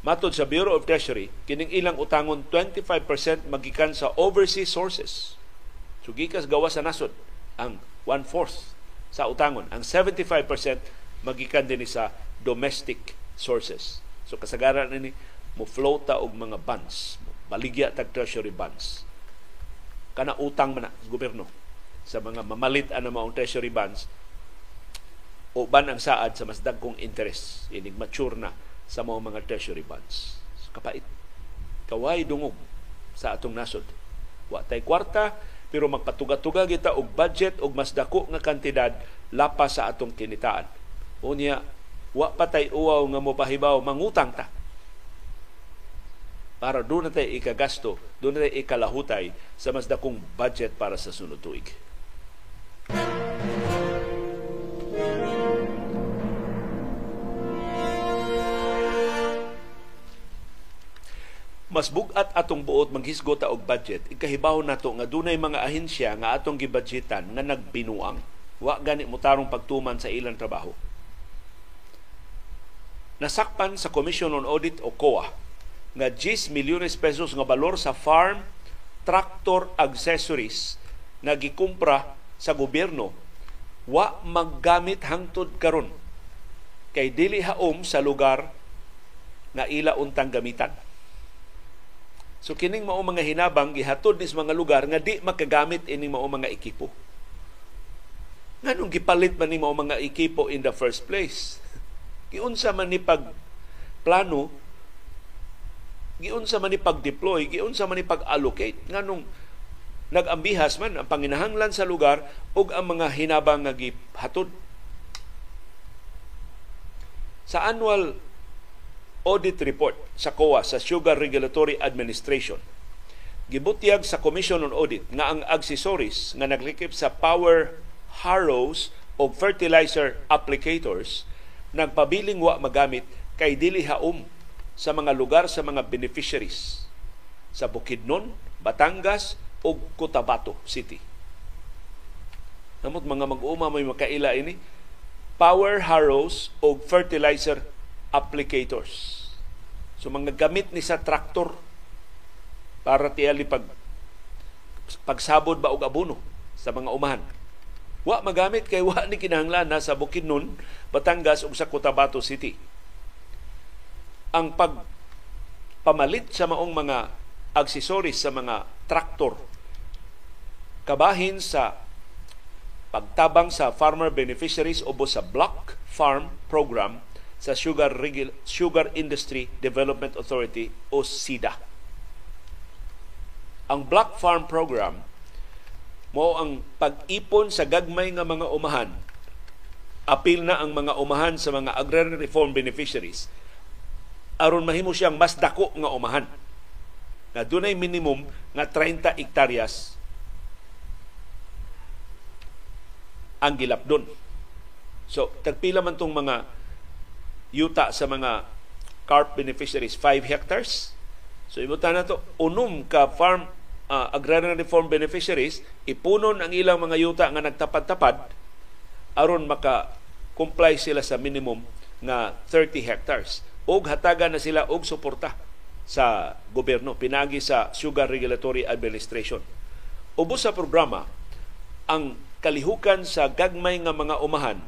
Matod sa Bureau of Treasury, kining ilang utangon 25% magikan sa overseas sources. So gikas gawa sa nasod ang one-fourth sa utangon. Ang 75% magikan din sa domestic sources. So kasagaran ni mo floata og mga bonds, baligya tag treasury bonds. Kana utang man na gobyerno sa mga mamalit na maong treasury bonds o ban ang saad sa mas dagkong interest inig mature na sa mga mga treasury bonds. Kapait. Kaway dungog sa atong nasod. Wa tay kwarta pero magpatuga-tuga kita og budget og mas dako nga kantidad lapas sa atong kinitaan. Unya wa patay uwaw nga mopahibaw mangutang ta para doon na tayo ikagasto, doon na tayo ikalahutay sa mas dakong budget para sa sunod tuig. mas bugat atong buot maghisgot og budget ikahibaw nato nga dunay mga ahensya nga atong gibudgetan nga nagbinuang. Wa gani mo tarong pagtuman sa ilang trabaho. Nasakpan sa Commission on Audit o COA nga 10 milyones pesos nga balor sa farm tractor accessories nga gikumpra sa gobyerno wa maggamit hangtod karon kay dili haom sa lugar nga ila untang gamitan So kining mao mga hinabang gihatod ni mga lugar nga di makagamit ini mao mga ekipo. Nganong gipalit man ni mao mga ekipo in the first place? [laughs] Giunsa man ni pag plano giunsa man ni pag-deploy, giunsa man ni pag-allocate. Nganong nagambihas man ang panginahanglan sa lugar ug ang mga hinabang nga gihatod. Sa annual audit report sa COA sa Sugar Regulatory Administration gibutyag sa Commission on Audit nga ang accessories nga naglikip sa power harrows o fertilizer applicators nagpabiling wa magamit kay dili haom sa mga lugar sa mga beneficiaries sa Bukidnon, Batangas o Cotabato City. Namot mga mag-uma may makaila ini power harrows o fertilizer applicators. So mga gamit ni sa traktor para tiyali pag pagsabod ba og abono sa mga umahan. Wa magamit kay wa ni kinahanglan na sa Bukidnon, Batangas ug sa Cotabato City. Ang pag pamalit sa maong mga accessories sa mga traktor. Kabahin sa pagtabang sa farmer beneficiaries o sa block farm program sa Sugar, Regul- Sugar Industry Development Authority o SIDA. Ang Black Farm Program mo ang pag-ipon sa gagmay nga mga umahan. Apil na ang mga umahan sa mga agrarian reform beneficiaries aron mahimo siyang mas dako nga umahan na dunay minimum nga 30 hektaryas ang gilapdon. So, tagpila man tong mga yuta sa mga carp beneficiaries 5 hectares. So ibutan na to unom ka farm uh, agrarian reform beneficiaries ipunon ang ilang mga yuta nga nagtapad-tapad aron maka comply sila sa minimum nga 30 hectares og hatagan na sila og suporta sa gobyerno pinagi sa Sugar Regulatory Administration. Ubos sa programa ang kalihukan sa gagmay nga mga umahan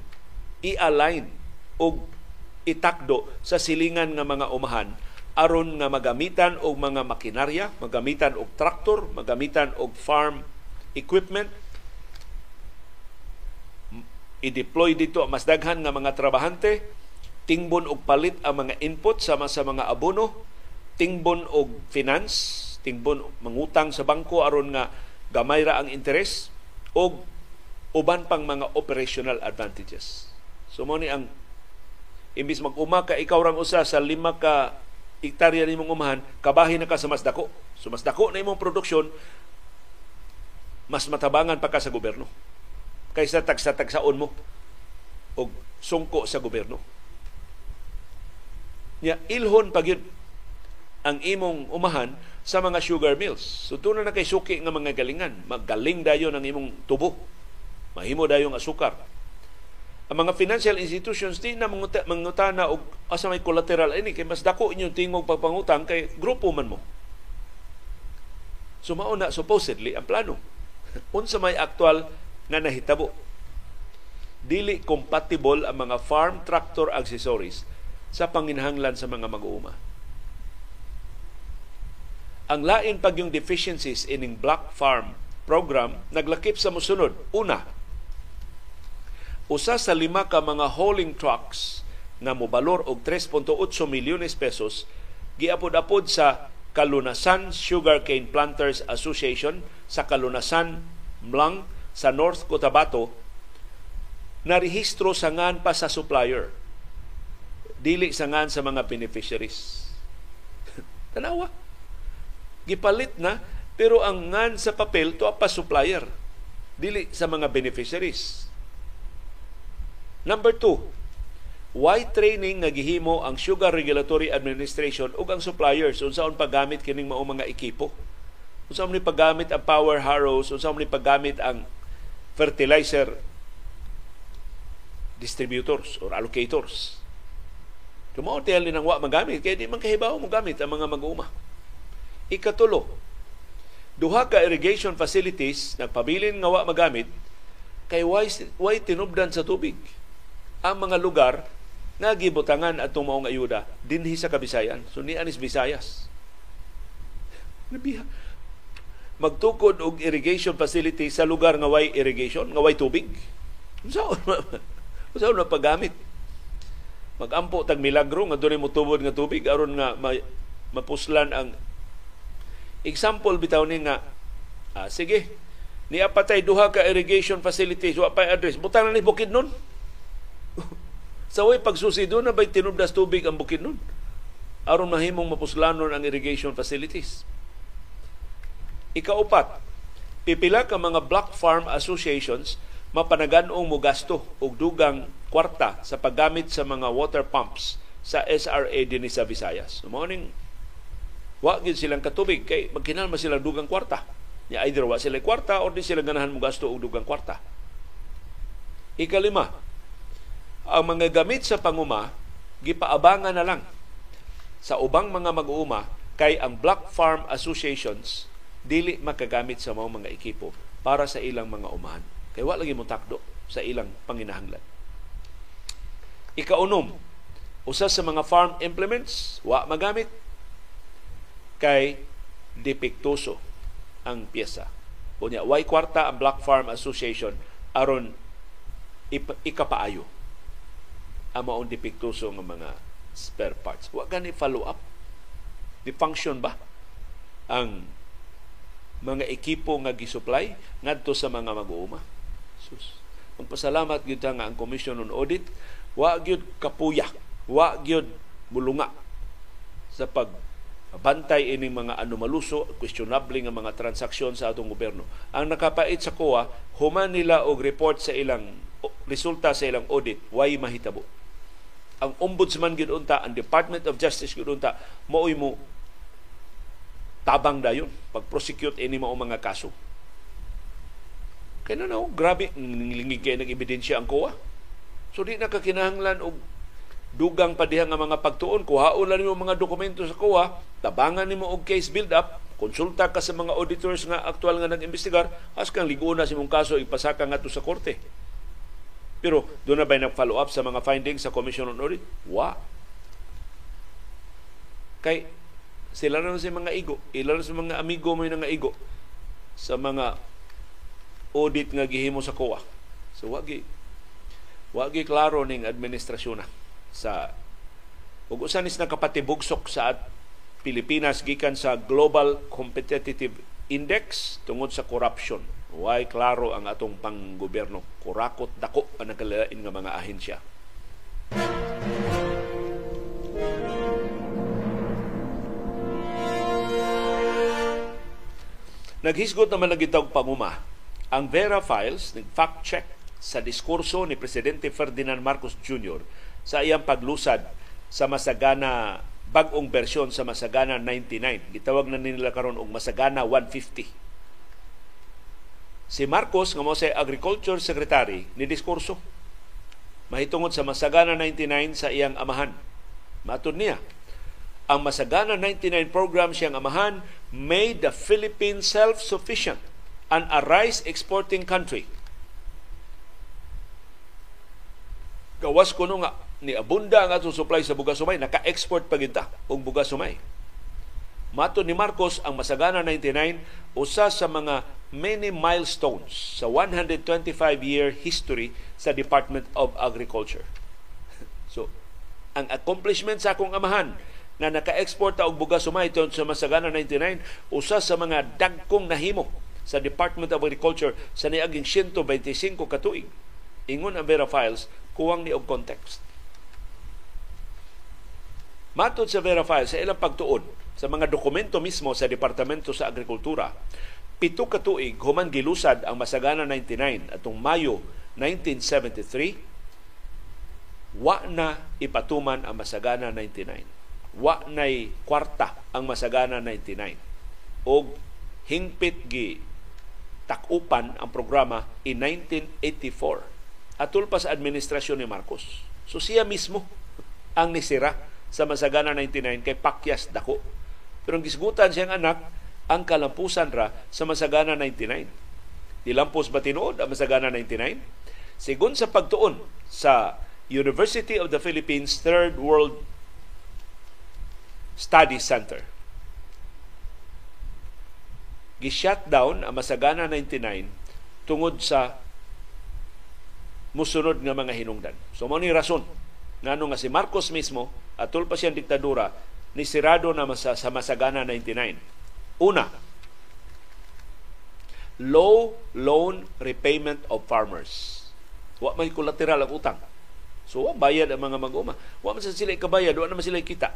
i-align og itakdo sa silingan nga mga umahan aron nga magamitan og mga makinarya, magamitan og traktor, magamitan og farm equipment i-deploy dito mas daghan nga mga trabahante, tingbon og palit ang mga input sama sa mga abono, tingbon og finance, tingbon mangutang sa bangko aron nga gamay ra ang interes og uban pang mga operational advantages. So mo ni ang imbis mag-uma ka ikaw rang usa sa lima ka hektarya nimong umahan, kabahin na ka sa mas dako. So mas dako na imong produksyon, mas matabangan pa ka sa gobyerno. kaysa tagsa-tagsaon mo og sungko sa gobyerno. Ya ilhon pag ang imong umahan sa mga sugar mills. So na kay suki nga mga galingan. Magaling dayon ang imong tubo. Mahimo dayon asukar. Ang mga financial institutions di na mangutana og asa may collateral ini kay mas dako inyong tingog pagpangutang kay grupo man mo. So mao na supposedly ang plano. [laughs] Unsa may aktual nga nahitabo. Dili compatible ang mga farm tractor accessories sa panginhanglan sa mga mag-uuma. Ang lain pag yung deficiencies ining Black Farm program naglakip sa musunod. Una, usa sa lima ka mga hauling trucks nga mobalor og 3.8 milyones pesos giapod-apod sa Kalunasan Sugarcane Planters Association sa Kalunasan Mlang sa North Cotabato na rehistro sa ngan pa sa supplier dili sa ngan sa mga beneficiaries. [laughs] Tanawa. Gipalit na pero ang ngan sa papel to pa supplier dili sa mga beneficiaries. Number two, why training nga gihimo ang Sugar Regulatory Administration ug ang suppliers unsaon paggamit kining mao mga ekipo? Unsaon ni paggamit ang power harrows, unsaon ni paggamit ang fertilizer distributors or allocators Kumao tiyali nang wa magamit kaya di man kahibaw mo gamit ang mga mag-uuma. Ikatulo, duha ka irrigation facilities nagpabilin nga wa magamit kay why, why tinubdan sa tubig ang mga lugar nga gibutangan at maong ayuda dinhi sa Kabisayan. So ni anis Bisayas. Magtukod og irrigation facility sa lugar nga way irrigation, nga way tubig. Unsa [laughs] unsa na paggamit? Magampo tag milagro nga dunay motubod nga tubig aron nga ma, mapuslan ang example bitaw ni nga ah, sige ni apatay duha ka irrigation facilities wa pay address. Butang na ni bukid nun? [laughs] Sa way pagsusi doon na ba'y tinubdas tubig ang bukid nun? Aron mahimong mapuslanon ang irrigation facilities. Ikaupat pipila ka mga block farm associations mapanagan-ong mo gasto og dugang kwarta sa paggamit sa mga water pumps sa SRA din sa Visayas. Morning, wa gid silang katubig kay magkinahanglan sila dugang kwarta. Ya either wa sila kwarta or di sila ganahan mo gasto og dugang kwarta. Ikalima, ang mga gamit sa panguma gipaabangan na lang sa ubang mga mag-uuma kay ang Black Farm Associations dili makagamit sa mga ekipo para sa ilang mga umahan. Kay wa lagi mo takdo sa ilang panginahanglan. Ikaunom, usa sa mga farm implements wa magamit kay depektuso ang pyesa. Unya, way kwarta ang Black Farm Association aron ikapaayo ang maong depektuso ng mga spare parts. Wa gani follow up. Di function ba ang mga ekipo nga gisupply ngadto sa mga mag-uuma? Sus. Ang pasalamat gyud nga ang Commission on Audit wa gyud kapuya wa gyud mulunga sa pag bantay ini mga anomaluso, questionable nga mga transaksyon sa atong gobyerno. Ang nakapait sa COA, human nila og report sa ilang resulta sa ilang audit, way mahitabo. Ang ombudsman gid unta, ang Department of Justice gid unta, maoy mo tabang dayon pag-prosecute ini mao mga kaso. Kaya na no, grabe, lingig kay nag-ebidensya ang COA So di na kakinahanglan og dugang pa nga mga pagtuon kuhaon lang nimo mga dokumento sa kuha tabangan nimo og case build up konsulta ka sa mga auditors nga aktual nga nag-imbestigar as kang ligo na si mong kaso ipasaka ngadto sa korte pero doon na ba nag-follow up sa mga findings sa Commission on Audit? Wa. Kay sila na si mga igo, ilan sa mga amigo mo nga igo sa mga audit nga gihimo sa COA. So wagi Wagi klaro ning administrasyon na sa ug usan is nakapatibugsok sa Pilipinas gikan sa Global Competitive Index tungod sa corruption. Why klaro ang atong panggobyerno. Kurakot dako ang nagkalain nga mga ahensya. Naghisgot naman nagitag panguma ang Vera Files, nag-fact check sa diskurso ni Presidente Ferdinand Marcos Jr. sa iyang paglusad sa masagana bag-ong bersyon sa Masagana 99. Gitawag na nila karon og Masagana 150. Si Marcos nga mo sa Agriculture Secretary ni diskurso mahitungod sa Masagana 99 sa iyang amahan. Matod niya, ang Masagana 99 program siyang amahan made the Philippines self-sufficient and a rice exporting country. Gawas ko nga ni abunda ang atong supply sa bugas sumay, naka-export pa kita og bugas sumay. Mato ni Marcos ang Masagana 99 usa sa mga many milestones sa 125-year history sa Department of Agriculture. So, ang accomplishment sa akong amahan na naka-export og bugas sumay sa Masagana 99 usa sa mga dagkong nahimo sa Department of Agriculture sa niaging 125 katuig. Ingon ang Vera Files, kuwang ni og context. Matod sa Files, sa ilang pagtuod sa mga dokumento mismo sa Departamento sa Agrikultura, pito ka human gilusad ang Masagana 99 atong Mayo 1973 wa na ipatuman ang Masagana 99 wa nay kwarta ang Masagana 99 og hingpit gi takupan ang programa in 1984 atul pa sa administrasyon ni Marcos so siya mismo ang nisira sa Masagana 99 kay Pakyas Dako. Pero ang gisgutan siyang anak, ang kalampusan ra sa Masagana 99. Dilampos ba tinuod ang Masagana 99? Sigun sa pagtuon sa University of the Philippines Third World Study Center. Gi-shutdown ang Masagana 99 tungod sa musunod nga mga hinungdan. So mo ni rason ngano nga si Marcos mismo atul pa siyang diktadura ni sirado na masa, sa Masagana 99. Una, low loan repayment of farmers. Wa may collateral ang utang. So, wa bayad ang mga mag-uma. Wa man sila ikabayad, wa naman sila kita.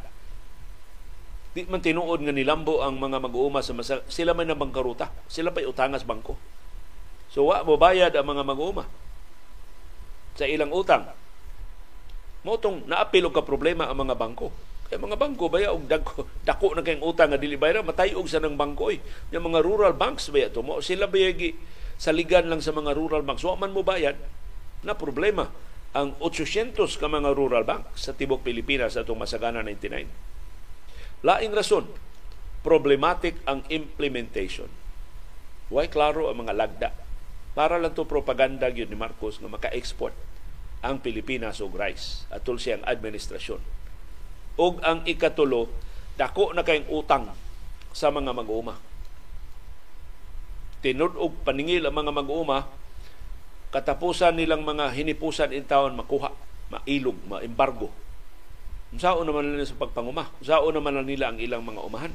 Di man tinuod nga nilambo ang mga mag-uuma sa masa, sila may nabangkaruta. Sila pa'y utangas bangko. So, wa mo bayad ang mga mag-uuma sa ilang utang Motong naapil ka problema ang mga bangko. Kaya mga bangko baya og dako [laughs] dako na kayong utang nga dili bayra matayog sa nang bangko eh. Yung mga rural banks baya to mo sila bayagi saligan lang sa mga rural banks. Wa man mo bayad na problema ang 800 ka mga rural bank sa tibok Pilipinas sa atong masagana 99. Laing rason, problematic ang implementation. Why klaro ang mga lagda. Para lang to propaganda gyud ni Marcos nga maka-export ang Pilipinas og rice atol siyang administrasyon. Ug ang ikatulo, dako na kayong utang sa mga mag-uuma. Tinud og paningil ang mga mag-uuma, katapusan nilang mga hinipusan in taon makuha, mailog, maembargo. Sao naman nila sa pagpanguma? Sao naman nila ang ilang mga umahan?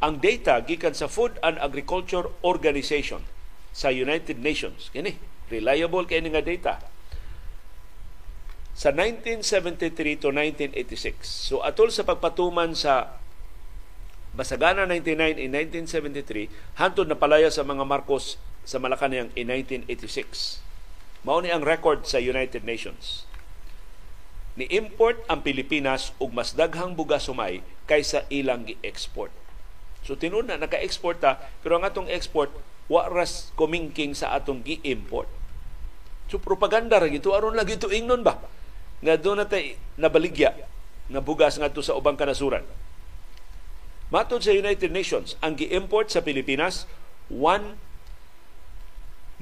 Ang data gikan sa Food and Agriculture Organization sa United Nations, kini reliable kay nga data. Sa 1973 to 1986, so atol sa pagpatuman sa Basagana 99 in 1973, hantod na palaya sa mga Marcos sa Malacanang in 1986. Mao ni ang record sa United Nations. Ni import ang Pilipinas og mas daghang bugas sumay kaysa ilang gi-export. So tinud na naka-export ta, pero ang atong export wa ras kumingking sa atong gi-import. So propaganda ra gito aron lagi to ingnon ba? Nga do na tay nabaligya nga bugas ngadto sa ubang kanasuran. Matod sa United Nations, ang gi-import sa Pilipinas 1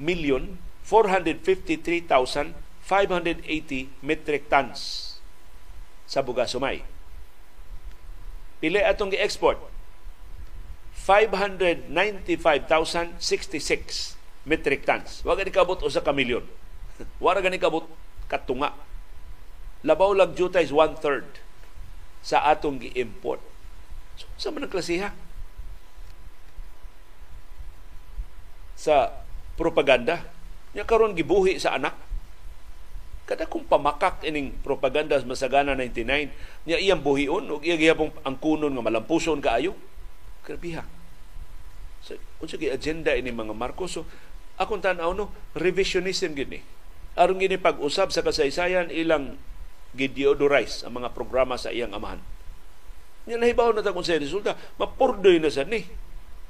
million 453,580 metric tons sa bugas sumay. Pili atong gi-export 595,066 metric tons. Wa gani kabot usa ka milyon. [laughs] Wa gani kabot katunga. Labaw lag juta is one-third sa atong gi-import. So, sa man klasiha? Sa propaganda. Nya karon gibuhi sa anak. Kada kung pamakak ining propaganda sa Masagana 99, niya iyang buhion o iya gihapong ang kunon nga malampuson kaayo. Grabiha. So, unsa gi agenda ini mga Marcos so akong tanaw no, revisionism gini. Aron gini pag-usab sa kasaysayan ilang gideodorize ang mga programa sa iyang amahan. Nga nahibaw na ta kung sa resulta, mapurdoy na sa ni.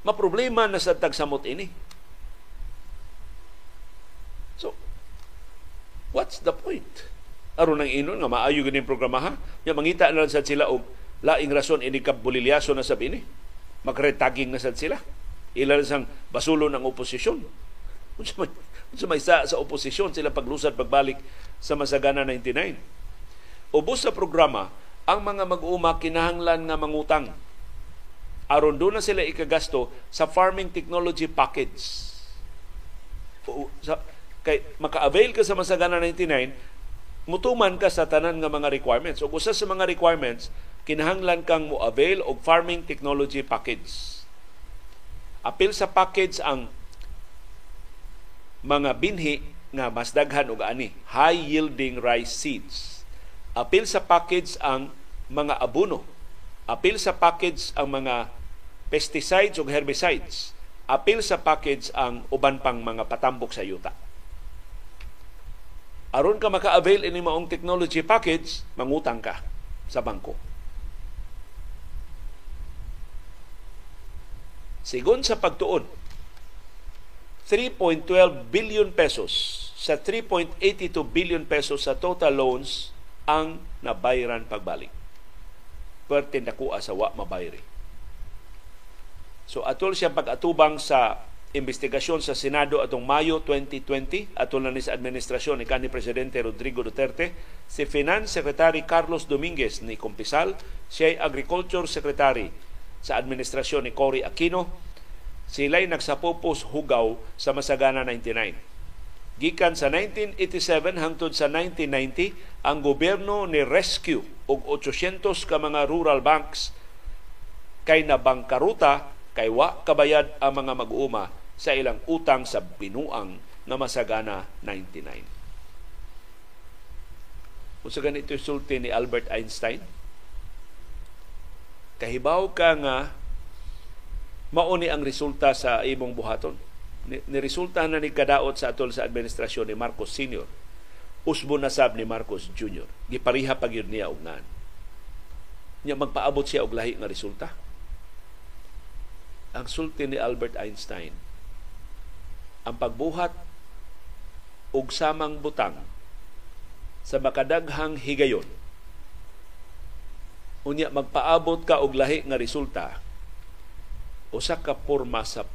Maproblema na sa tagsamot ini. So, what's the point? Aron nang inon nga maayo gini programa ha? Nga mangita na lang sad sila og laing rason ini kabulilyaso na sa bini. Magretaging na sad sila. Ilan sang basulo ng oposisyon. Unsa may, sa, sa oposisyon sila paglusad pagbalik sa Masagana 99. Ubos sa programa, ang mga mag-uuma kinahanglan nga mangutang aron doon na sila ikagasto sa farming technology package. O, sa, kay maka-avail ka sa Masagana 99, mutuman ka sa tanan nga mga requirements. O usa sa mga requirements, kinahanglan kang mo-avail og farming technology package. Apil sa package ang mga binhi nga mas daghan og ani, high yielding rice seeds. Apil sa package ang mga abono. Apil sa package ang mga pesticides ug herbicides. Apil sa package ang uban pang mga patambok sa yuta aron ka maka-avail ini maong technology package, mangutang ka sa bangko. Sigon sa pagtuon, 3.12 billion pesos sa 3.82 billion pesos sa total loans ang nabayaran pagbalik. Pwerte nakuha sa wa mabayri. So atol siya pag-atubang sa investigasyon sa Senado atong Mayo 2020 atol na ni sa administrasyon ni kanhi presidente Rodrigo Duterte si Finance Secretary Carlos Dominguez ni Kumpisal siya Agriculture Secretary sa administrasyon ni Cory Aquino sila'y nagsapopos hugaw sa Masagana 99 Gikan sa 1987 hangtod sa 1990 ang gobyerno ni rescue og 800 ka mga rural banks kay nabangkaruta kay wa kabayad ang mga mag-uuma sa ilang utang sa binuang na masagana 99. Kung sa ganito sulti ni Albert Einstein, kahibaw ka nga mauni ang resulta sa imong buhaton. Ni, ni resulta na ni kadaot sa atol sa administrasyon ni Marcos Sr. Usbo na sab ni Marcos Jr. Gipariha pag yun niya og ngan. Magpaabot siya og lahi nga resulta. Ang sulti ni Albert Einstein ang pagbuhat og samang butang sa makadaghang higayon unya magpaabot ka og lahi nga resulta. Usa ka porma sa